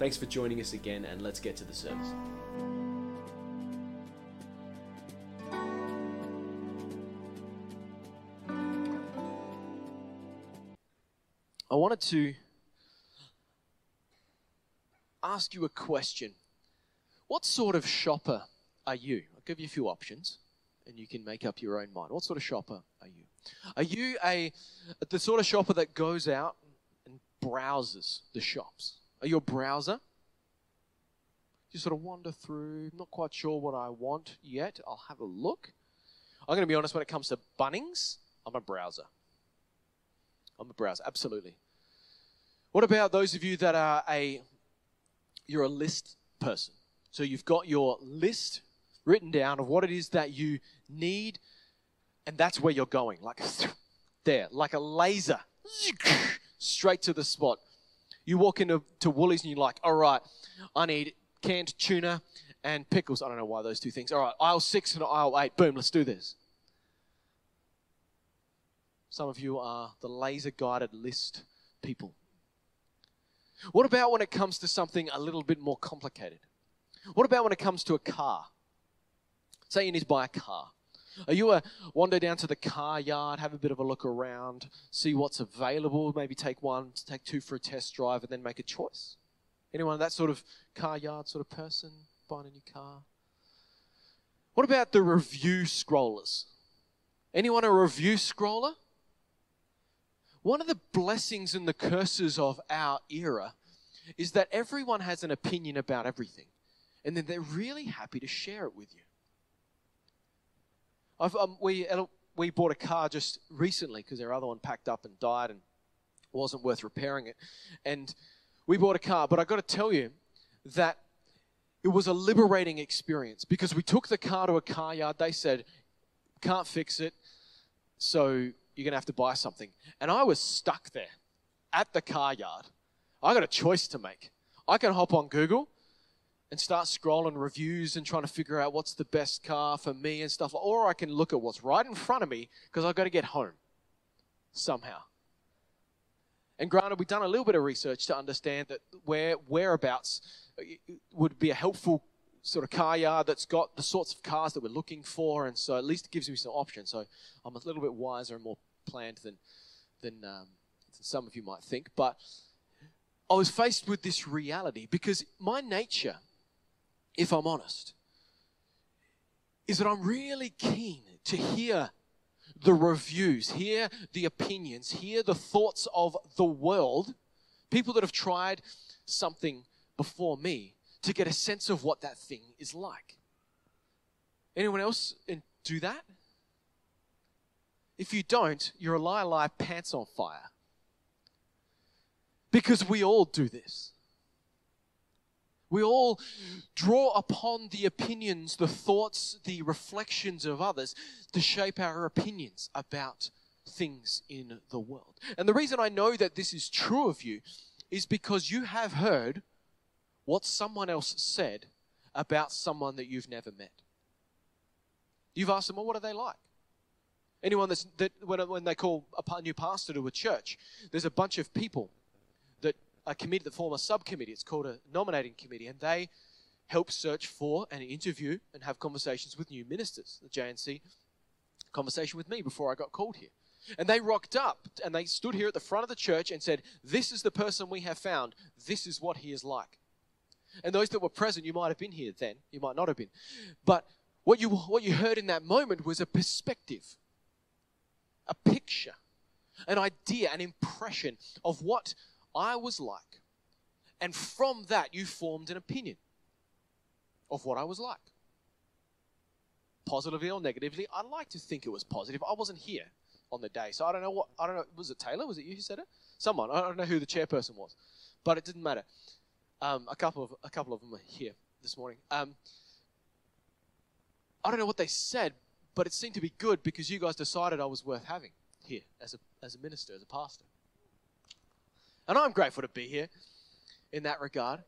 Thanks for joining us again, and let's get to the service. I wanted to ask you a question. What sort of shopper are you? I'll give you a few options and you can make up your own mind. What sort of shopper are you? Are you a the sort of shopper that goes out and browses the shops? Are you a browser? You sort of wander through, not quite sure what I want yet. I'll have a look. I'm going to be honest when it comes to Bunnings, I'm a browser. I'm a browser, absolutely. What about those of you that are a you're a list person? So you've got your list written down of what it is that you need, and that's where you're going, like there, like a laser, straight to the spot. You walk into to Woolies and you're like, all right, I need canned tuna and pickles. I don't know why those two things. All right, aisle six and aisle eight. Boom, let's do this. Some of you are the laser guided list people. What about when it comes to something a little bit more complicated? What about when it comes to a car? Say you need to buy a car. Are you a wander down to the car yard, have a bit of a look around, see what's available, maybe take one, take two for a test drive, and then make a choice? Anyone that sort of car yard sort of person buying a new car? What about the review scrollers? Anyone a review scroller? One of the blessings and the curses of our era is that everyone has an opinion about everything, and then they're really happy to share it with you. Um, we, we bought a car just recently because our other one packed up and died and wasn't worth repairing it. And we bought a car, but I've got to tell you that it was a liberating experience because we took the car to a car yard. They said, can't fix it, so you're going to have to buy something. And I was stuck there at the car yard. I got a choice to make. I can hop on Google and start scrolling reviews and trying to figure out what's the best car for me and stuff, or I can look at what's right in front of me because I've got to get home somehow. And granted, we've done a little bit of research to understand that where whereabouts would be a helpful sort of car yard that's got the sorts of cars that we're looking for, and so at least it gives me some options. So I'm a little bit wiser and more planned than than, um, than some of you might think. But I was faced with this reality because my nature, if I'm honest, is that I'm really keen to hear the reviews, hear the opinions, hear the thoughts of the world, people that have tried something before me, to get a sense of what that thing is like. Anyone else do that? If you don't, you're a liar, pants on fire. Because we all do this. We all draw upon the opinions, the thoughts, the reflections of others to shape our opinions about things in the world. And the reason I know that this is true of you is because you have heard what someone else said about someone that you've never met. You've asked them, well, what are they like? Anyone that's, that when, when they call a new pastor to a church, there's a bunch of people that are committed that form a subcommittee. It's called a nominating committee, and they help search for and interview and have conversations with new ministers. The JNC conversation with me before I got called here. And they rocked up and they stood here at the front of the church and said, This is the person we have found. This is what he is like. And those that were present, you might have been here then, you might not have been. But what you, what you heard in that moment was a perspective a picture, an idea, an impression of what I was like. And from that, you formed an opinion of what I was like. Positively or negatively, I like to think it was positive. I wasn't here on the day, so I don't know what, I don't know, was it Taylor? Was it you who said it? Someone, I don't know who the chairperson was, but it didn't matter. Um, a couple of a couple of them are here this morning. Um, I don't know what they said, but it seemed to be good because you guys decided I was worth having here as a as a minister, as a pastor. And I'm grateful to be here in that regard.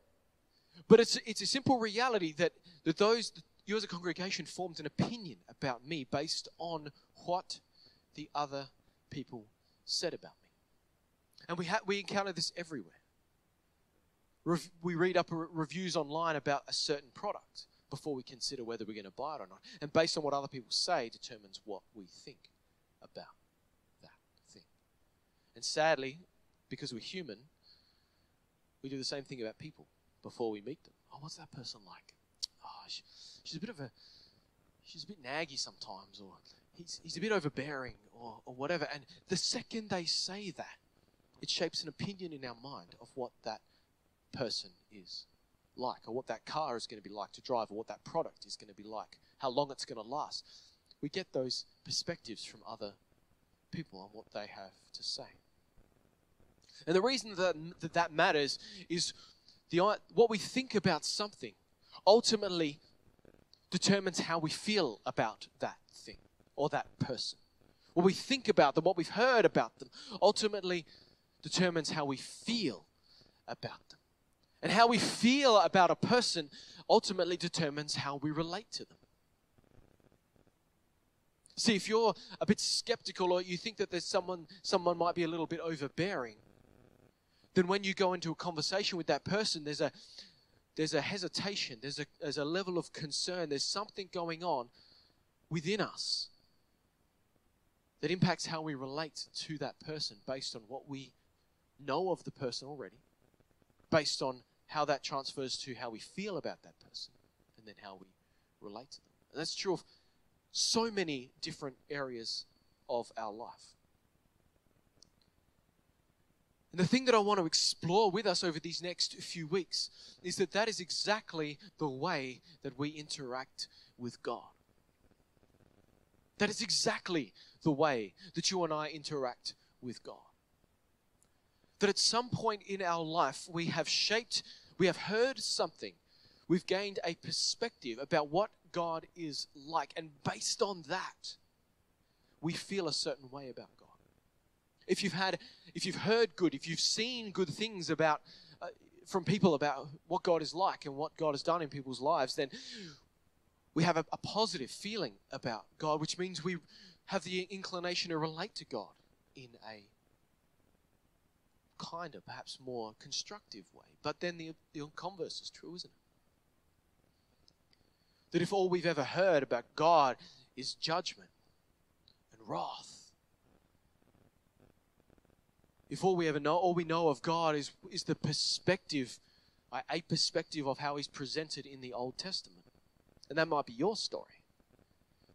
But it's it's a simple reality that that those you as a congregation formed an opinion about me based on what the other people said about me. And we, ha- we encounter this everywhere. We read up re- reviews online about a certain product before we consider whether we're going to buy it or not. And based on what other people say, determines what we think about that thing. And sadly, because we're human, we do the same thing about people before we meet them. Oh, what's that person like? Oh, she, she's a bit of a, she's a bit naggy sometimes, or he's, he's a bit overbearing, or, or whatever. And the second they say that, it shapes an opinion in our mind of what that person is like, or what that car is going to be like to drive, or what that product is going to be like, how long it's going to last. We get those perspectives from other people on what they have to say. And the reason that that, that matters is the, uh, what we think about something ultimately determines how we feel about that thing or that person. What we think about them, what we've heard about them, ultimately determines how we feel about them. And how we feel about a person ultimately determines how we relate to them. See, if you're a bit skeptical or you think that there's someone someone might be a little bit overbearing, then when you go into a conversation with that person, there's a there's a hesitation, there's a there's a level of concern, there's something going on within us that impacts how we relate to that person based on what we know of the person already, based on how that transfers to how we feel about that person, and then how we relate to them. And that's true of so many different areas of our life. And the thing that I want to explore with us over these next few weeks is that that is exactly the way that we interact with God. That is exactly the way that you and I interact with God that at some point in our life we have shaped, we have heard something, we've gained a perspective about what God is like, and based on that, we feel a certain way about God. If you've had, if you've heard good, if you've seen good things about uh, from people about what God is like and what God has done in people's lives, then we have a, a positive feeling about God, which means we have the inclination to relate to God in a kinder, perhaps more constructive way. But then the, the converse is true, isn't it? That if all we've ever heard about God is judgment and wrath, if all we ever know, all we know of God is, is the perspective, a perspective of how He's presented in the Old Testament, and that might be your story.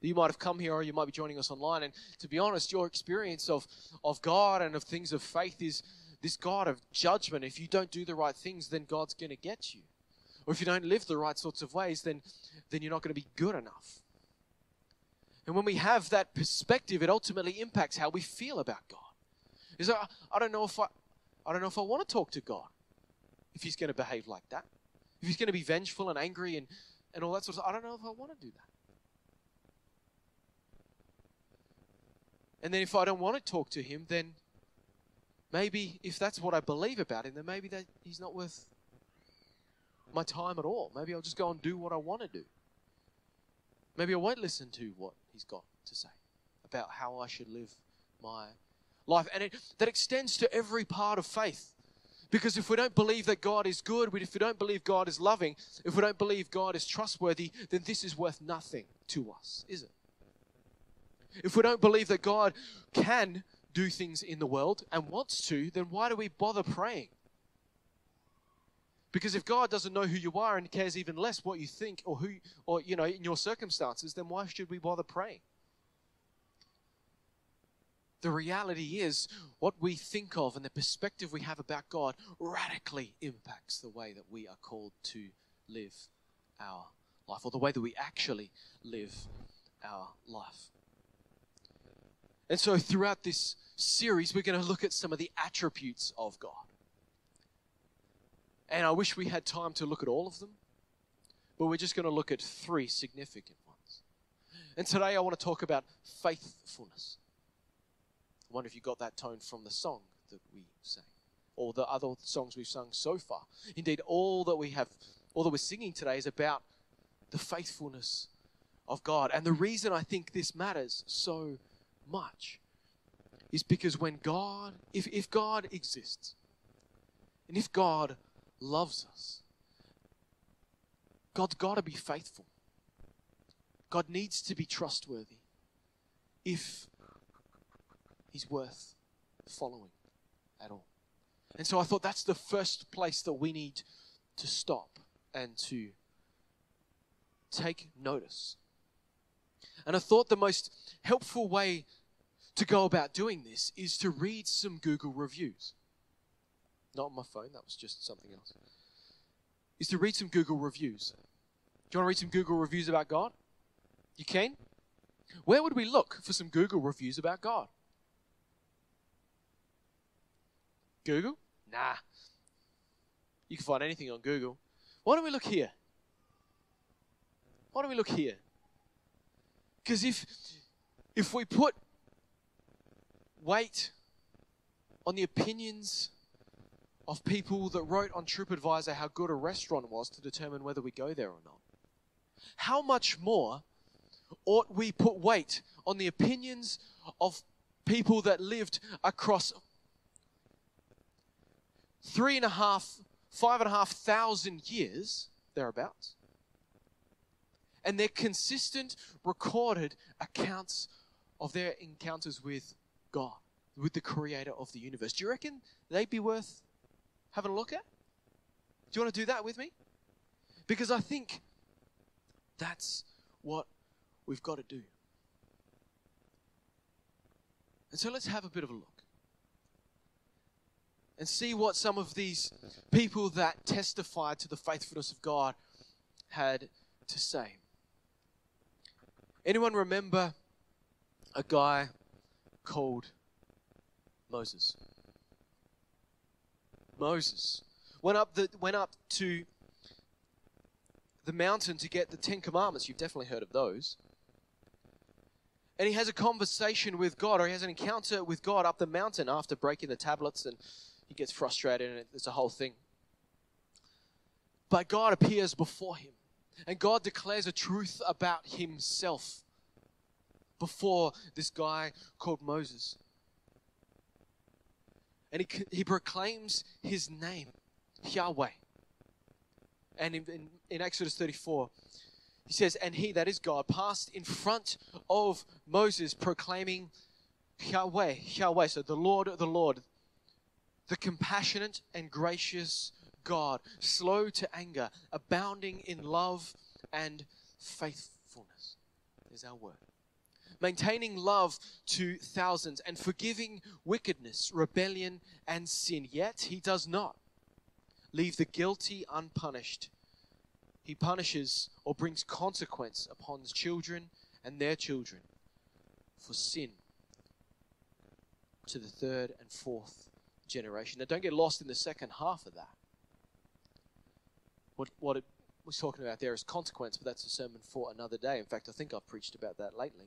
You might have come here or you might be joining us online. And to be honest, your experience of, of God and of things of faith is this God of judgment. If you don't do the right things, then God's going to get you. Or if you don't live the right sorts of ways, then, then you're not going to be good enough. And when we have that perspective, it ultimately impacts how we feel about God. Is that, I don't know if I, I don't know if I want to talk to God if He's going to behave like that. If He's going to be vengeful and angry and, and all that sort of stuff. I don't know if I want to do that. And then if I don't want to talk to Him, then maybe if that's what I believe about him, then maybe that he's not worth my time at all. Maybe I'll just go and do what I want to do. Maybe I won't listen to what he's got to say about how I should live my life. And it, that extends to every part of faith. Because if we don't believe that God is good, if we don't believe God is loving, if we don't believe God is trustworthy, then this is worth nothing to us, is it? If we don't believe that God can do things in the world and wants to, then why do we bother praying? Because if God doesn't know who you are and cares even less what you think or who or you know in your circumstances, then why should we bother praying? The reality is what we think of and the perspective we have about God radically impacts the way that we are called to live our life or the way that we actually live our life. And so throughout this series, we're going to look at some of the attributes of God. And I wish we had time to look at all of them, but we're just going to look at three significant ones. And today I want to talk about faithfulness. I wonder if you got that tone from the song that we sang or the other songs we've sung so far. Indeed, all that we have, all that we're singing today is about the faithfulness of God. And the reason I think this matters so much is because when God, if, if God exists, and if God loves us, God's got to be faithful. God needs to be trustworthy if He's worth following at all. And so I thought that's the first place that we need to stop and to take notice. And I thought the most helpful way to go about doing this is to read some Google reviews. Not on my phone, that was just something else. Is to read some Google reviews. Do you want to read some Google reviews about God? You can? Where would we look for some Google reviews about God? Google? Nah. You can find anything on Google. Why don't we look here? Why don't we look here? Because if if we put weight on the opinions of people that wrote on TripAdvisor how good a restaurant was to determine whether we go there or not, how much more ought we put weight on the opinions of people that lived across three and a half, five and a half thousand years, thereabouts, and their consistent recorded accounts of their encounters with God, with the creator of the universe. Do you reckon they'd be worth having a look at? Do you want to do that with me? Because I think that's what we've got to do. And so let's have a bit of a look and see what some of these people that testified to the faithfulness of God had to say. Anyone remember a guy called Moses? Moses went up the went up to the mountain to get the Ten Commandments. You've definitely heard of those. And he has a conversation with God, or he has an encounter with God up the mountain after breaking the tablets, and he gets frustrated, and it's a whole thing. But God appears before him and God declares a truth about himself before this guy called Moses. And he, he proclaims his name, Yahweh. And in, in, in Exodus 34, he says, And he, that is God, passed in front of Moses, proclaiming Yahweh, Yahweh. So the Lord, the Lord, the compassionate and gracious God, slow to anger, abounding in love and faithfulness. Is our word. Maintaining love to thousands and forgiving wickedness, rebellion, and sin. Yet he does not leave the guilty unpunished. He punishes or brings consequence upon children and their children for sin to the third and fourth generation. Now, don't get lost in the second half of that what, what it was talking about there is consequence, but that's a sermon for another day. In fact, I think I've preached about that lately.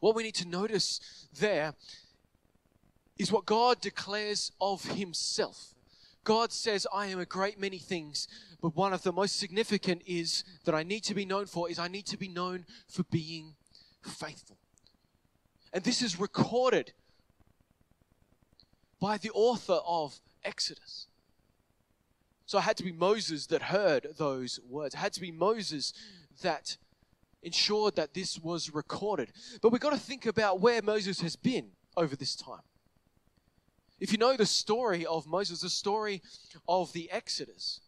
What we need to notice there is what God declares of Himself. God says, I am a great many things, but one of the most significant is that I need to be known for is I need to be known for being faithful. And this is recorded by the author of Exodus. So it had to be Moses that heard those words. It had to be Moses that ensured that this was recorded. But we've got to think about where Moses has been over this time. If you know the story of Moses, the story of the Exodus,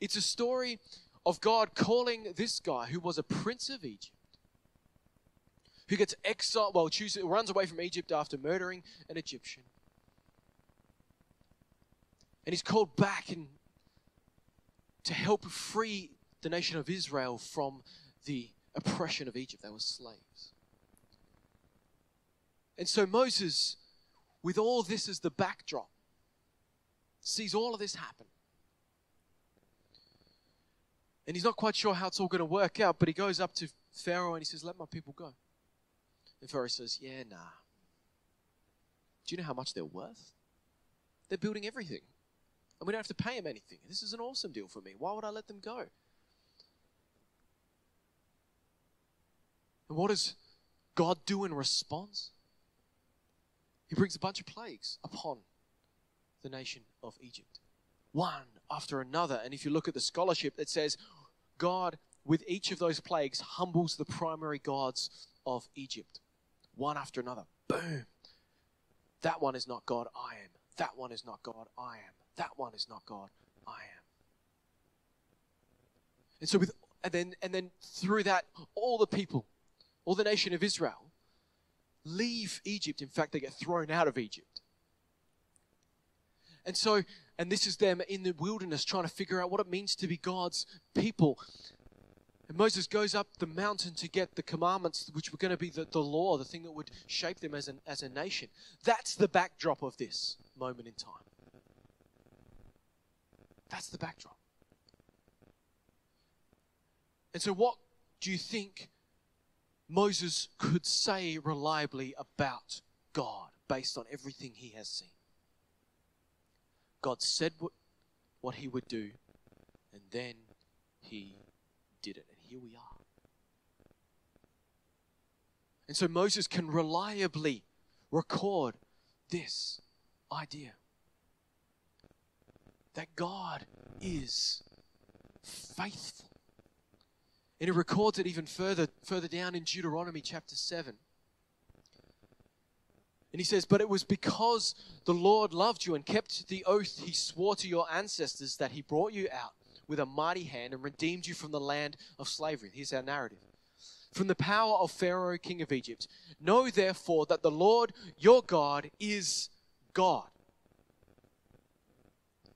it's a story of God calling this guy who was a prince of Egypt, who gets exiled, well, chooses, runs away from Egypt after murdering an Egyptian, and he's called back and to help free the nation of Israel from the oppression of Egypt. They were slaves. And so Moses, with all this as the backdrop, sees all of this happen. And he's not quite sure how it's all going to work out, but he goes up to Pharaoh and he says, Let my people go. And Pharaoh says, Yeah, nah. Do you know how much they're worth? They're building everything. And we don't have to pay them anything. This is an awesome deal for me. Why would I let them go? And what does God do in response? He brings a bunch of plagues upon the nation of Egypt, one after another. And if you look at the scholarship, it says God, with each of those plagues, humbles the primary gods of Egypt, one after another. Boom. That one is not God, I am. That one is not God, I am. That one is not God, I am. And so with and then and then through that, all the people, all the nation of Israel, leave Egypt. In fact, they get thrown out of Egypt. And so, and this is them in the wilderness trying to figure out what it means to be God's people. And Moses goes up the mountain to get the commandments, which were going to be the, the law, the thing that would shape them as, an, as a nation. That's the backdrop of this moment in time. That's the backdrop. And so, what do you think Moses could say reliably about God based on everything he has seen? God said what, what he would do, and then he did it. And here we are. And so Moses can reliably record this idea that God is faithful. And he records it even further further down in Deuteronomy chapter 7. And he says, But it was because the Lord loved you and kept the oath he swore to your ancestors that he brought you out with a mighty hand and redeemed you from the land of slavery. Here's our narrative. From the power of Pharaoh, king of Egypt. Know therefore that the Lord your God is God.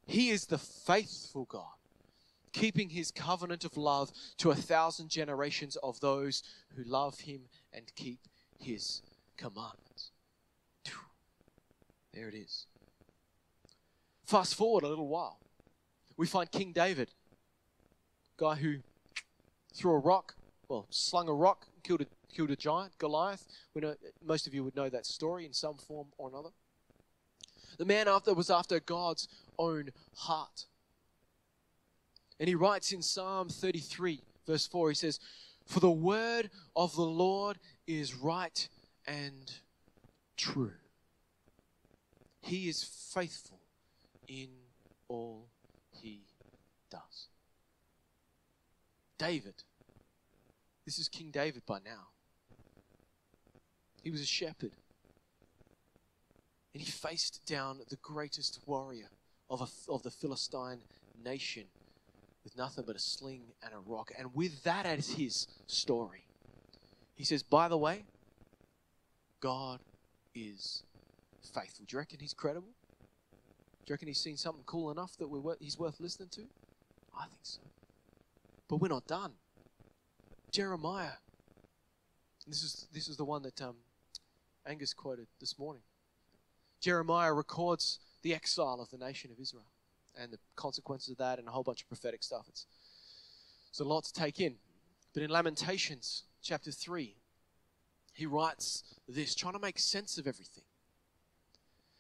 He is the faithful God, keeping his covenant of love to a thousand generations of those who love him and keep his commandments. There it is. Fast forward a little while. We find King David, guy who threw a rock, well, slung a rock, killed a, killed a giant, Goliath. We know, most of you would know that story in some form or another. The man after was after God's own heart. And he writes in Psalm 33, verse 4, he says, For the word of the Lord is right and true. He is faithful in all he does. David. This is King David by now. He was a shepherd. And he faced down the greatest warrior of, a, of the Philistine nation with nothing but a sling and a rock. And with that as his story, he says, By the way, God is faithful. Do you reckon he's credible? Do you reckon he's seen something cool enough that we're, he's worth listening to? I think so. But we're not done. Jeremiah. This is this is the one that um, Angus quoted this morning. Jeremiah records the exile of the nation of Israel and the consequences of that and a whole bunch of prophetic stuff. It's, it's a lot to take in. But in Lamentations chapter 3, he writes this, trying to make sense of everything.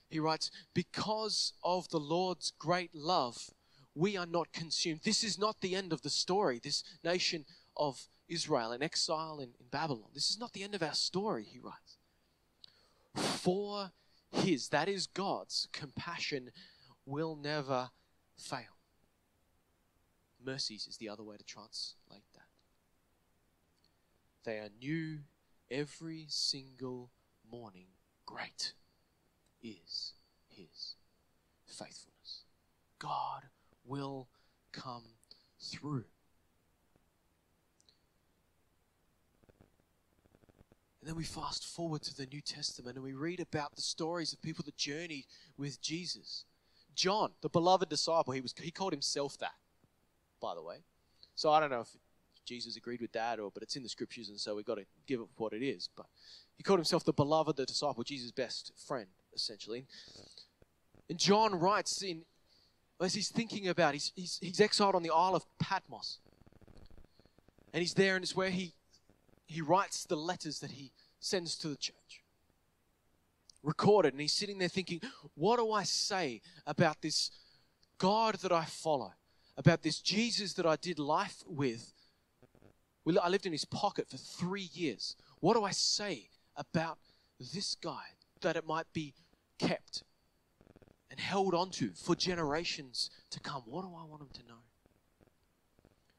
He writes, Because of the Lord's great love, we are not consumed. This is not the end of the story. This nation of Israel in exile in, in Babylon. This is not the end of our story, he writes. For his, that is God's, compassion will never fail. Mercies is the other way to translate that. They are new every single morning. Great is his faithfulness. God will come through. And then we fast forward to the New Testament and we read about the stories of people that journeyed with Jesus. John, the beloved disciple, he was he called himself that, by the way. So I don't know if Jesus agreed with that or but it's in the scriptures and so we've got to give it what it is. But he called himself the beloved, the disciple, Jesus' best friend essentially. And John writes in, as he's thinking about, he's, he's, he's exiled on the Isle of Patmos. And he's there, and it's where he, he writes the letters that he sends to the church. Recorded, and he's sitting there thinking, What do I say about this God that I follow? About this Jesus that I did life with? I lived in his pocket for three years. What do I say about this guy that it might be kept and held onto for generations to come? What do I want him to know?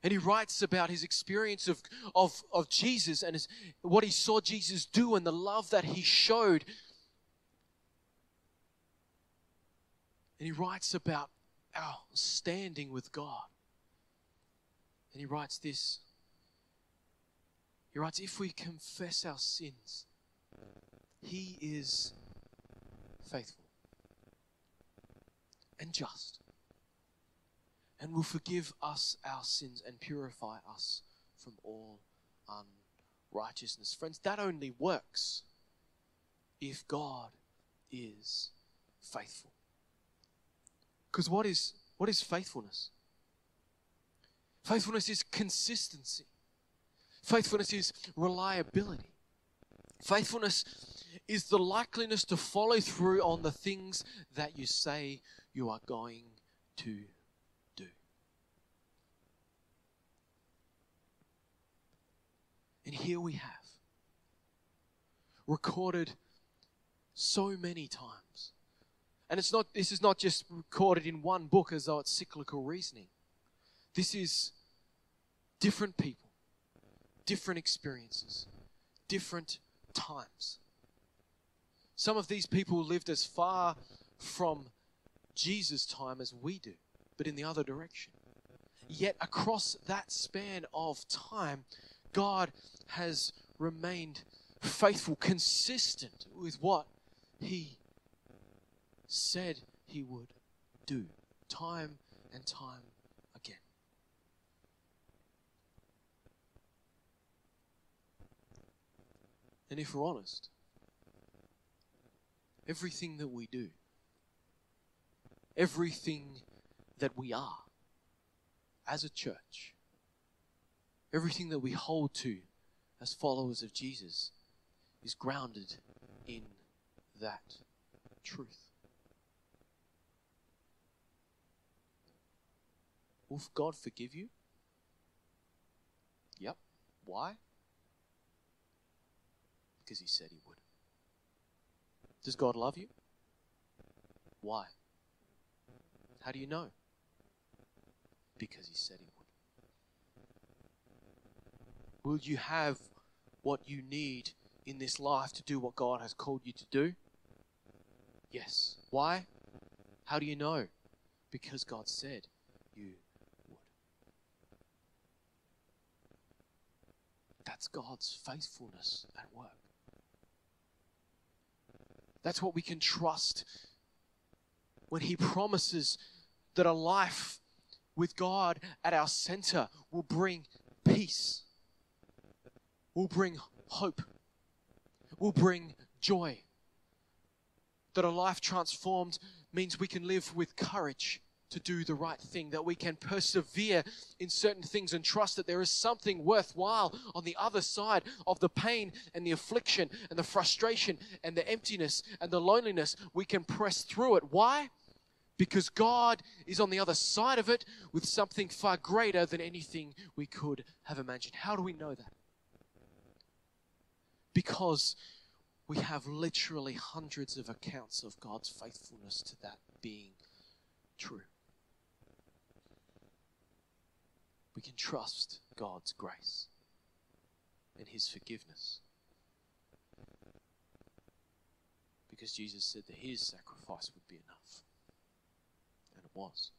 And he writes about his experience of, of, of Jesus and his, what he saw Jesus do and the love that he showed. And he writes about our standing with God. And he writes this. He writes, If we confess our sins, he is faithful and just and will forgive us our sins and purify us from all unrighteousness. Friends, that only works if God is faithful. Because what is what is faithfulness? Faithfulness is consistency. Faithfulness is reliability. Faithfulness is the likeliness to follow through on the things that you say you are going to And here we have recorded so many times. And it's not this is not just recorded in one book as though it's cyclical reasoning. This is different people, different experiences, different times. Some of these people lived as far from Jesus' time as we do, but in the other direction. Yet across that span of time, God has remained faithful, consistent with what He said He would do, time and time again. And if we're honest, everything that we do, everything that we are as a church, everything that we hold to as followers of Jesus is grounded in that truth. Will God forgive you? Yep. Why? Because He said He would. Does God love you? Why? How do you know? Because He said He would. Will you have what you need in this life to do what God has called you to do? Yes. Why? How do you know? Because God said you would. That's God's faithfulness at work. That's what we can trust when He promises that a life with God at our center will bring peace will bring hope, will bring joy. That a life transformed means we can live with courage to do the right thing, that we can persevere in certain things and trust that there is something worthwhile on the other side of the pain and the affliction and the frustration and the emptiness and the loneliness. We can press through it. Why? Because God is on the other side of it with something far greater than anything we could have imagined. How do we know that? Because we have literally hundreds of accounts of God's faithfulness to that being true. We can trust God's grace and His forgiveness. Because Jesus said that His sacrifice would be enough. And it was.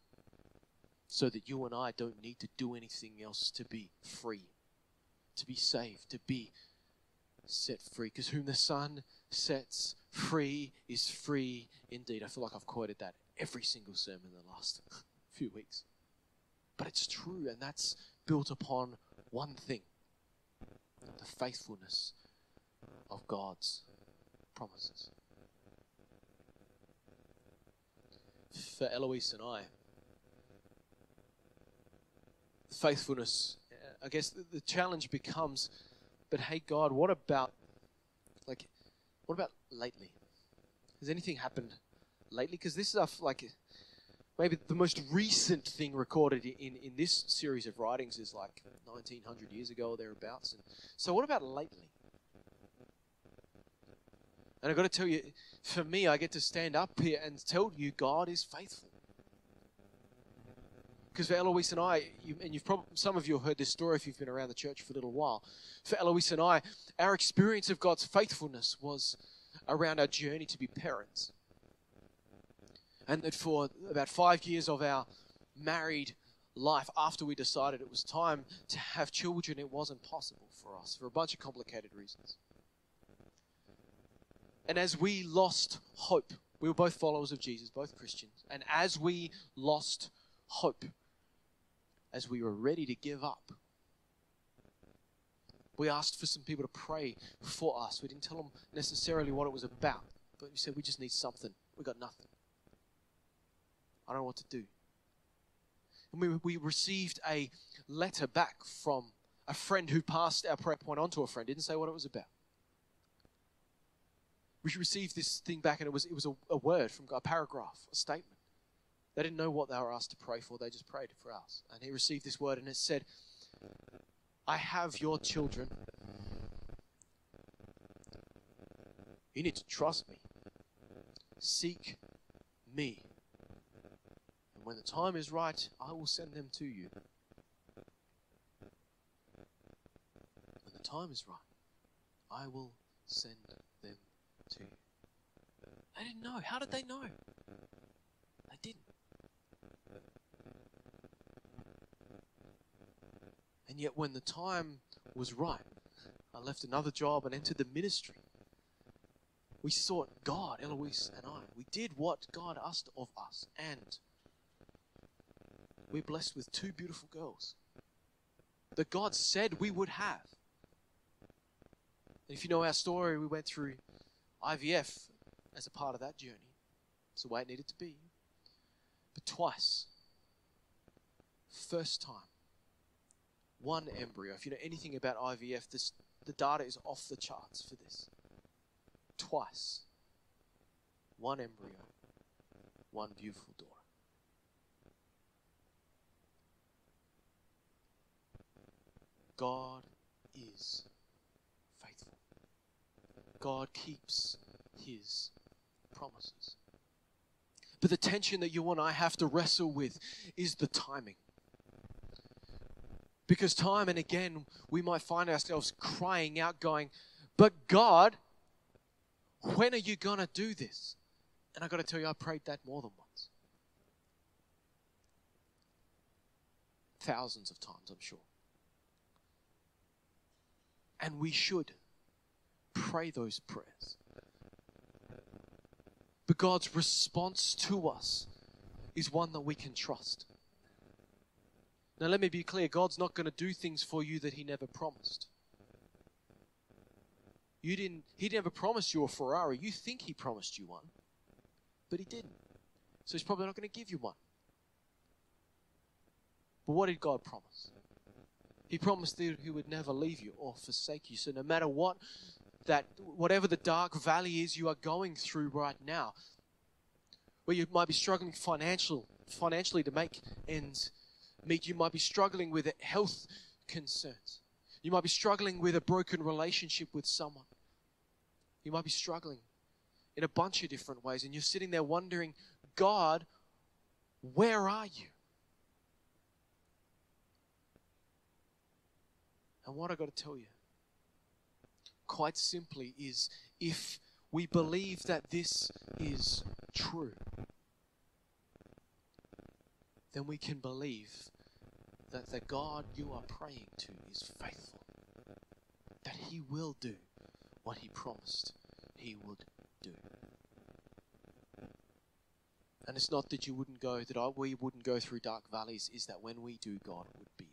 So that you and I don't need to do anything else to be free, to be saved, to be set free. Because whom the Son sets free is free indeed. I feel like I've quoted that every single sermon in the last few weeks. But it's true, and that's built upon one thing the faithfulness of God's promises. For Eloise and I, faithfulness I guess the, the challenge becomes, but hey, God, what about, like, what about lately? Has anything happened lately? Because this is a, like maybe the most recent thing recorded in, in this series of writings is like 1900 years ago or thereabouts. And so, what about lately? And I've got to tell you, for me, I get to stand up here and tell you God is faithful. Because for Eloise and I, you, and you've probably some of you have heard this story if you've been around the church for a little while. For Eloise and I, our experience of God's faithfulness was around our journey to be parents. And that for about five years of our married life, after we decided it was time to have children, it wasn't possible for us for a bunch of complicated reasons. And as we lost hope, we were both followers of Jesus, both Christians. And as we lost hope, as we were ready to give up, we asked for some people to pray for us. We didn't tell them necessarily what it was about, but we said we just need something. We got nothing. I don't know what to do. And we, we received a letter back from a friend who passed our prayer point on to a friend, didn't say what it was about. We received this thing back, and it was, it was a, a word from God, a paragraph, a statement. They didn't know what they were asked to pray for, they just prayed for us. And he received this word, and it said, I have your children. You need to trust me. Seek me. And when the time is right, I will send them to you. When the time is right, I will send them to you. They didn't know. How did they know? They didn't. And yet, when the time was right, I left another job and entered the ministry. We sought God, Eloise and I. We did what God asked of us, and we're blessed with two beautiful girls that God said we would have. And if you know our story, we went through IVF as a part of that journey. It's the way it needed to be. But twice, first time, one embryo. If you know anything about IVF, this, the data is off the charts for this. Twice, one embryo, one beautiful daughter. God is faithful. God keeps his promises. But the tension that you and I have to wrestle with is the timing. Because time and again, we might find ourselves crying out, going, But God, when are you going to do this? And I got to tell you, I prayed that more than once. Thousands of times, I'm sure. And we should pray those prayers. But God's response to us is one that we can trust. Now, let me be clear God's not going to do things for you that He never promised. You didn't, he never promised you a Ferrari. You think He promised you one, but He didn't. So He's probably not going to give you one. But what did God promise? He promised that He would never leave you or forsake you. So no matter what that whatever the dark valley is you are going through right now, where you might be struggling financial, financially to make ends meet, you might be struggling with health concerns. You might be struggling with a broken relationship with someone. You might be struggling in a bunch of different ways, and you're sitting there wondering, God, where are you? And what I got to tell you, quite simply, is if we believe that this is true, then we can believe that the God you are praying to is faithful, that He will do what He promised He would do. And it's not that you wouldn't go, that we wouldn't go through dark valleys, is that when we do, God would be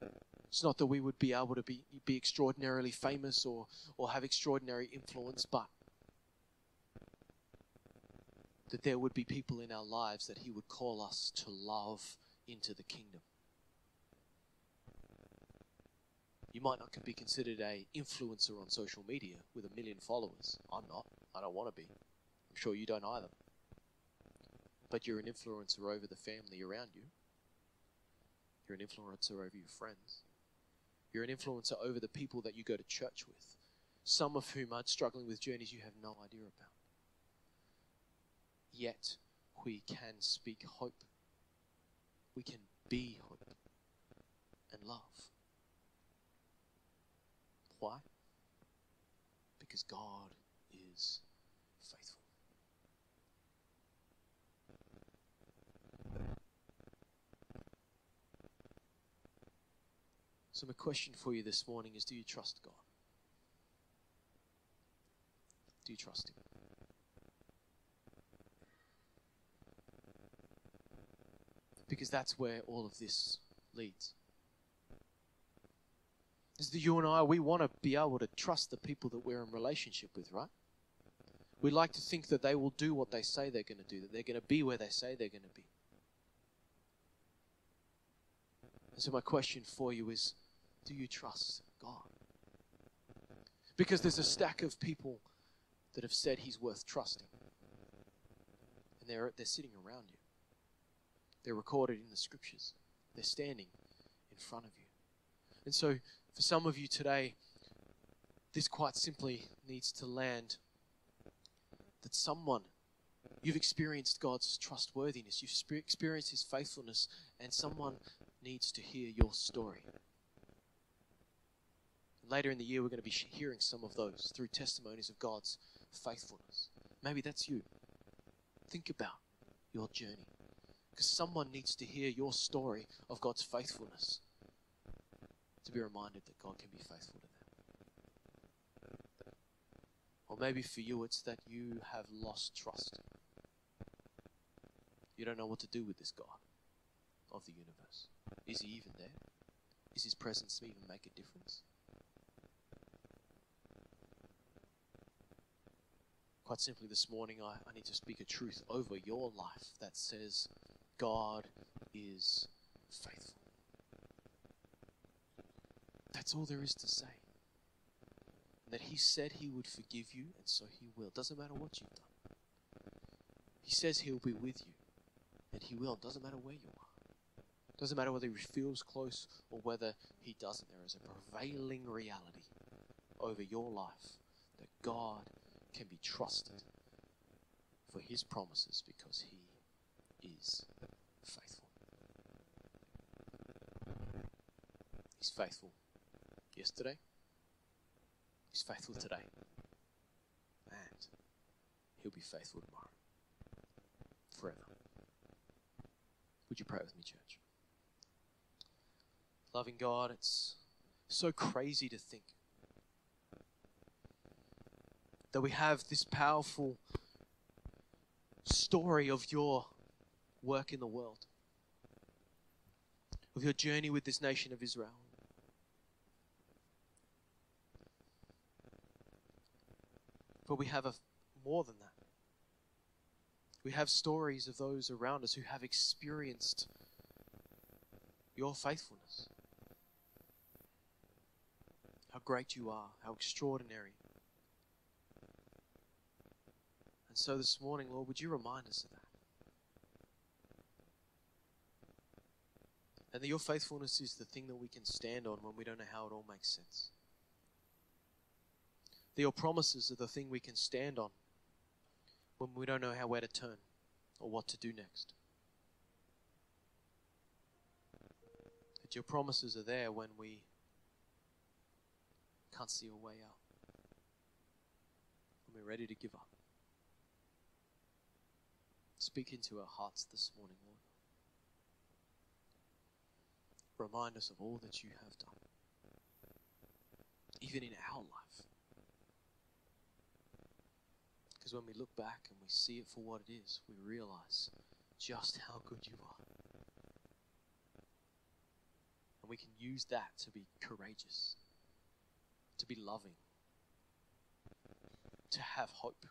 there. It's not that we would be able to be, be extraordinarily famous or, or have extraordinary influence, but that there would be people in our lives that He would call us to love into the kingdom. You might not be considered a influencer on social media with a million followers. I'm not. I don't want to be. I'm sure you don't either. But you're an influencer over the family around you. You're an influencer over your friends. You're an influencer over the people that you go to church with, some of whom are struggling with journeys you have no idea about. Yet, we can speak hope. We can be hope and love. Why? Because God is faithful. So, my question for you this morning is do you trust God? Do you trust Him? Because that's where all of this leads. Is that you and I, we want to be able to trust the people that we're in relationship with, right? We like to think that they will do what they say they're going to do, that they're going to be where they say they're going to be. And so, my question for you is do you trust God? Because there's a stack of people that have said He's worth trusting. And they're, they're sitting around you, they're recorded in the scriptures, they're standing in front of you. And so, for some of you today, this quite simply needs to land that someone, you've experienced God's trustworthiness, you've experienced His faithfulness, and someone needs to hear your story. Later in the year, we're going to be hearing some of those through testimonies of God's faithfulness. Maybe that's you. Think about your journey because someone needs to hear your story of God's faithfulness to be reminded that God can be faithful to them. Or maybe for you, it's that you have lost trust. You don't know what to do with this God of the universe. Is he even there? Is his presence even make a difference? Quite simply, this morning, I, I need to speak a truth over your life that says God is faithful. That's all there is to say. That He said He would forgive you, and so He will. Doesn't matter what you've done. He says He'll be with you, and He will. Doesn't matter where you are. Doesn't matter whether He feels close or whether He doesn't. There is a prevailing reality over your life that God can be trusted for his promises because he is faithful. He's faithful yesterday, he's faithful today, and he'll be faithful tomorrow. Forever. Would you pray with me, church? Loving God, it's so crazy to think that we have this powerful story of your work in the world, of your journey with this nation of Israel. But we have a, more than that. We have stories of those around us who have experienced your faithfulness. How great you are, how extraordinary And so this morning, Lord, would you remind us of that? And that your faithfulness is the thing that we can stand on when we don't know how it all makes sense. That your promises are the thing we can stand on when we don't know how where to turn or what to do next. That your promises are there when we can't see a way out. When we're ready to give up. Speak into our hearts this morning, Lord. Remind us of all that you have done, even in our life. Because when we look back and we see it for what it is, we realize just how good you are. And we can use that to be courageous, to be loving, to have hope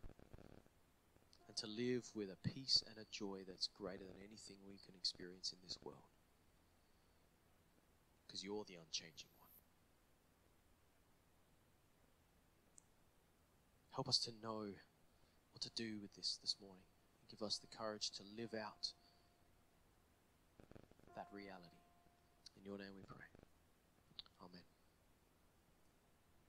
and to live with a peace and a joy that's greater than anything we can experience in this world because you're the unchanging one. Help us to know what to do with this this morning. And give us the courage to live out that reality. In your name we pray.